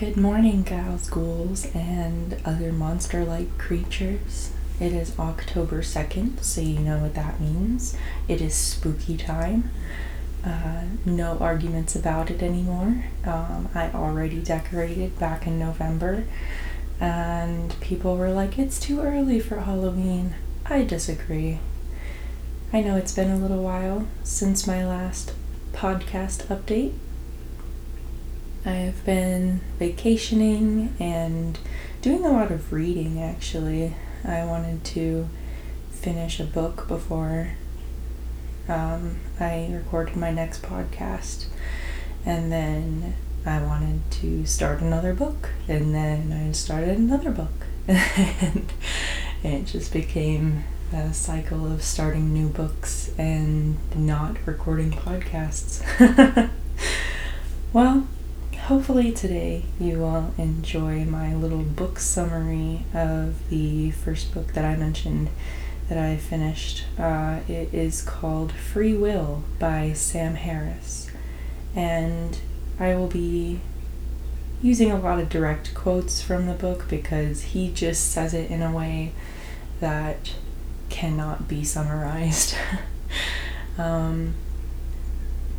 Good morning, gals, ghouls, and other monster like creatures. It is October 2nd, so you know what that means. It is spooky time. Uh, no arguments about it anymore. Um, I already decorated back in November, and people were like, it's too early for Halloween. I disagree. I know it's been a little while since my last podcast update. I have been vacationing and doing a lot of reading actually. I wanted to finish a book before um, I recorded my next podcast. And then I wanted to start another book. And then I started another book. and it just became a cycle of starting new books and not recording podcasts. well, hopefully today you will enjoy my little book summary of the first book that I mentioned that I finished. Uh, it is called Free Will by Sam Harris. And I will be using a lot of direct quotes from the book because he just says it in a way that cannot be summarized. um,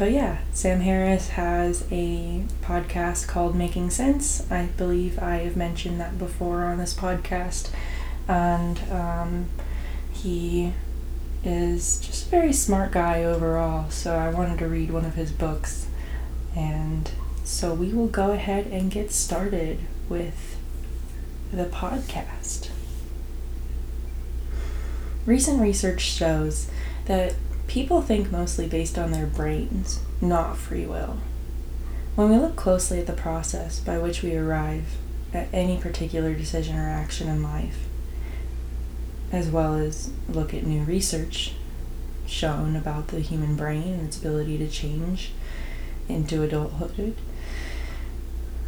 but yeah, Sam Harris has a podcast called Making Sense. I believe I have mentioned that before on this podcast. And um, he is just a very smart guy overall, so I wanted to read one of his books. And so we will go ahead and get started with the podcast. Recent research shows that People think mostly based on their brains, not free will. When we look closely at the process by which we arrive at any particular decision or action in life, as well as look at new research shown about the human brain and its ability to change into adulthood,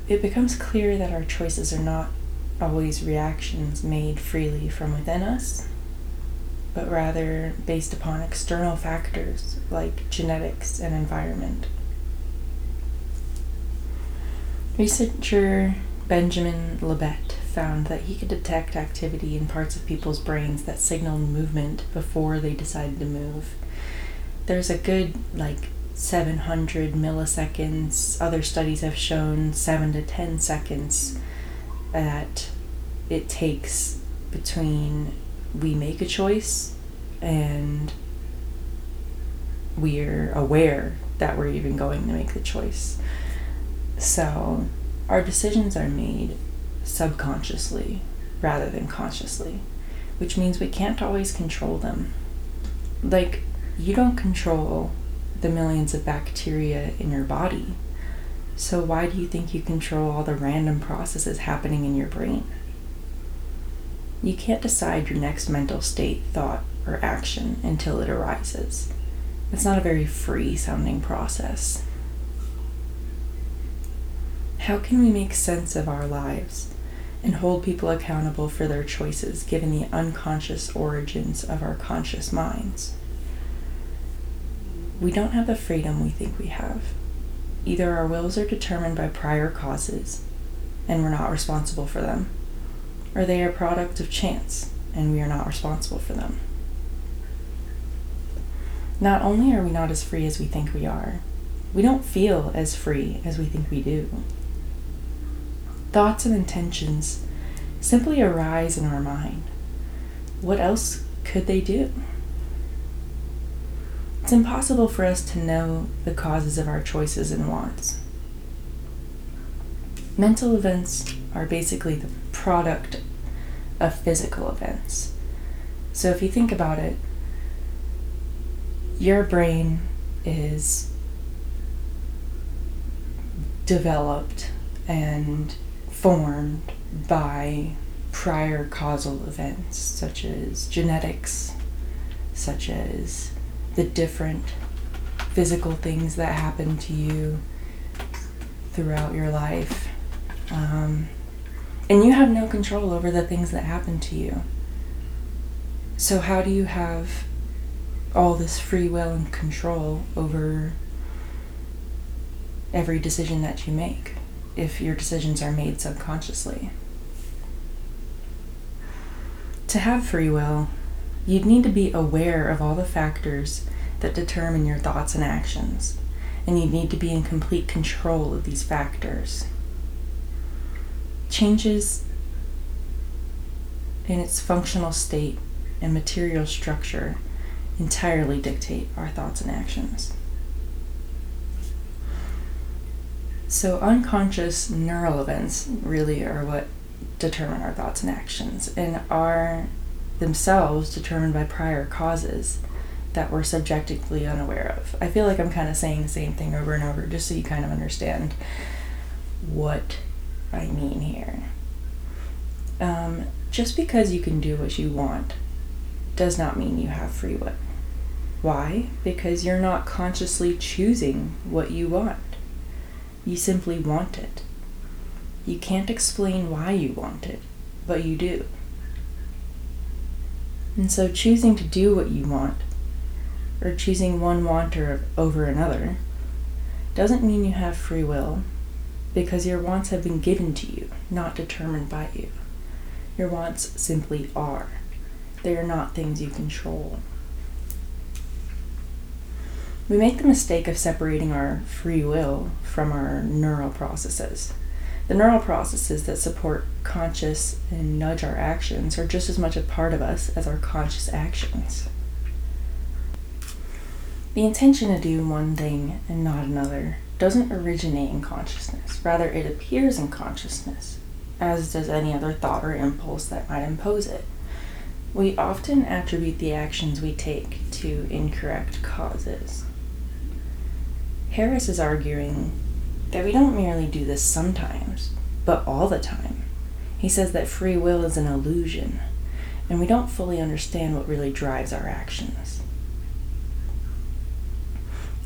it becomes clear that our choices are not always reactions made freely from within us, but rather based upon external factors like genetics and environment. Researcher Benjamin Libet found that he could detect activity in parts of people's brains that signaled movement before they decided to move. There's a good, like, 700 milliseconds. Other studies have shown 7 to 10 seconds that it takes between we make a choice and we're aware that we're even going to make the choice. So our decisions are made subconsciously rather than consciously, which means we can't always control them. Like, you don't control the millions of bacteria in your body. So, why do you think you control all the random processes happening in your brain? You can't decide your next mental state, thought, or action until it arises. It's not a very free sounding process. How can we make sense of our lives and hold people accountable for their choices given the unconscious origins of our conscious minds? We don't have the freedom we think we have. Either our wills are determined by prior causes and we're not responsible for them, or they are a product of chance and we are not responsible for them. Not only are we not as free as we think we are, we don't feel as free as we think we do. Thoughts and intentions simply arise in our mind. What else could they do? It's impossible for us to know the causes of our choices and wants. Mental events are basically the product of physical events. So if you think about it, your brain is developed and formed by prior causal events such as genetics, such as the different physical things that happen to you throughout your life. Um, and you have no control over the things that happen to you. So, how do you have all this free will and control over every decision that you make? if your decisions are made subconsciously. To have free will, you'd need to be aware of all the factors that determine your thoughts and actions, and you'd need to be in complete control of these factors. Changes in its functional state and material structure entirely dictate our thoughts and actions. So, unconscious neural events really are what determine our thoughts and actions and are themselves determined by prior causes that we're subjectively unaware of. I feel like I'm kind of saying the same thing over and over just so you kind of understand what I mean here. Um, just because you can do what you want does not mean you have free will. Why? Because you're not consciously choosing what you want. You simply want it. You can't explain why you want it, but you do. And so choosing to do what you want, or choosing one wanter over another, doesn't mean you have free will, because your wants have been given to you, not determined by you. Your wants simply are. They are not things you control. We make the mistake of separating our free will from our neural processes. The neural processes that support conscious and nudge our actions are just as much a part of us as our conscious actions. The intention to do one thing and not another doesn't originate in consciousness, rather, it appears in consciousness, as does any other thought or impulse that might impose it. We often attribute the actions we take to incorrect causes. Harris is arguing that we don't merely do this sometimes, but all the time. He says that free will is an illusion, and we don't fully understand what really drives our actions.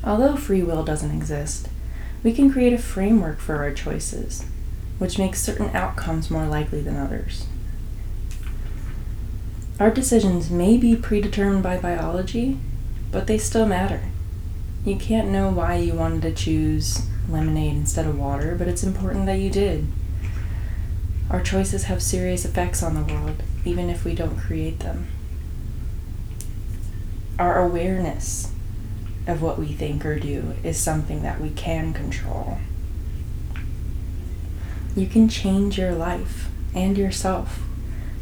Although free will doesn't exist, we can create a framework for our choices, which makes certain outcomes more likely than others. Our decisions may be predetermined by biology, but they still matter. You can't know why you wanted to choose lemonade instead of water, but it's important that you did. Our choices have serious effects on the world, even if we don't create them. Our awareness of what we think or do is something that we can control. You can change your life and yourself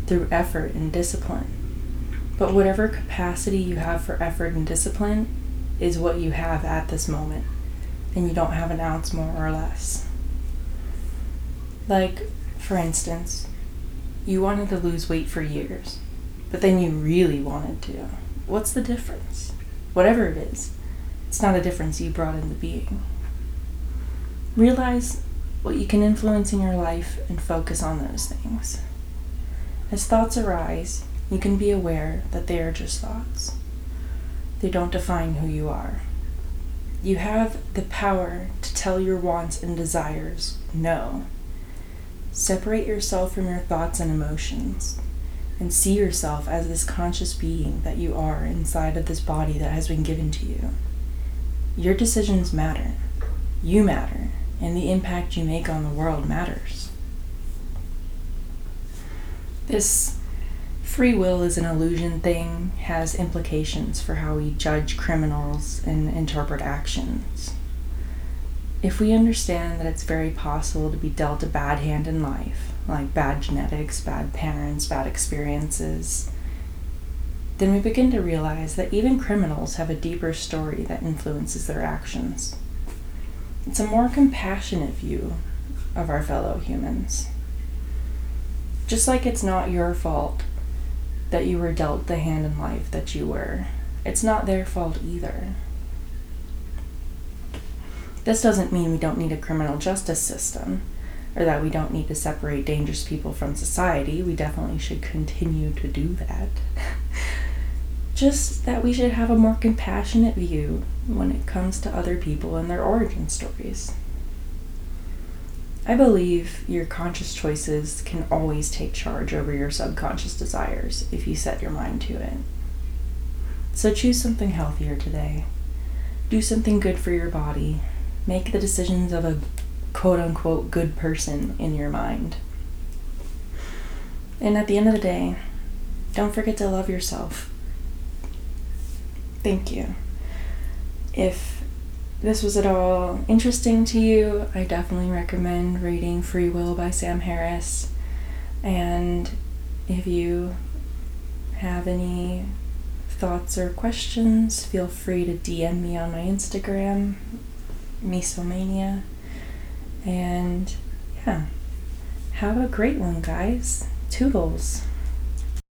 through effort and discipline. But whatever capacity you have for effort and discipline is what you have at this moment, and you don't have an ounce more or less. Like, for instance, you wanted to lose weight for years, but then you really wanted to. What's the difference? Whatever it is, it's not a difference you brought into being. Realize what you can influence in your life and focus on those things. As thoughts arise, you can be aware that they are just thoughts. They don't define who you are. You have the power to tell your wants and desires no. Separate yourself from your thoughts and emotions and see yourself as this conscious being that you are inside of this body that has been given to you. Your decisions matter. You matter, and the impact you make on the world matters. This free will is an illusion thing has implications for how we judge criminals and interpret actions. If we understand that it's very possible to be dealt a bad hand in life, like bad genetics, bad parents, bad experiences, then we begin to realize that even criminals have a deeper story that influences their actions. It's a more compassionate view of our fellow humans. Just like it's not your fault that you were dealt the hand in life that you were, it's not their fault either. This doesn't mean we don't need a criminal justice system or that we don't need to separate dangerous people from society. We definitely should continue to do that. Just that we should have a more compassionate view when it comes to other people and their origin stories. I believe your conscious choices can always take charge over your subconscious desires if you set your mind to it. So choose something healthier today. Do something good for your body. Make the decisions of a quote unquote good person in your mind. And at the end of the day, don't forget to love yourself. Thank you. If this was at all interesting to you, I definitely recommend reading Free Will by Sam Harris. And if you have any thoughts or questions, feel free to DM me on my Instagram, Misomania. And yeah, have a great one, guys. Toodles.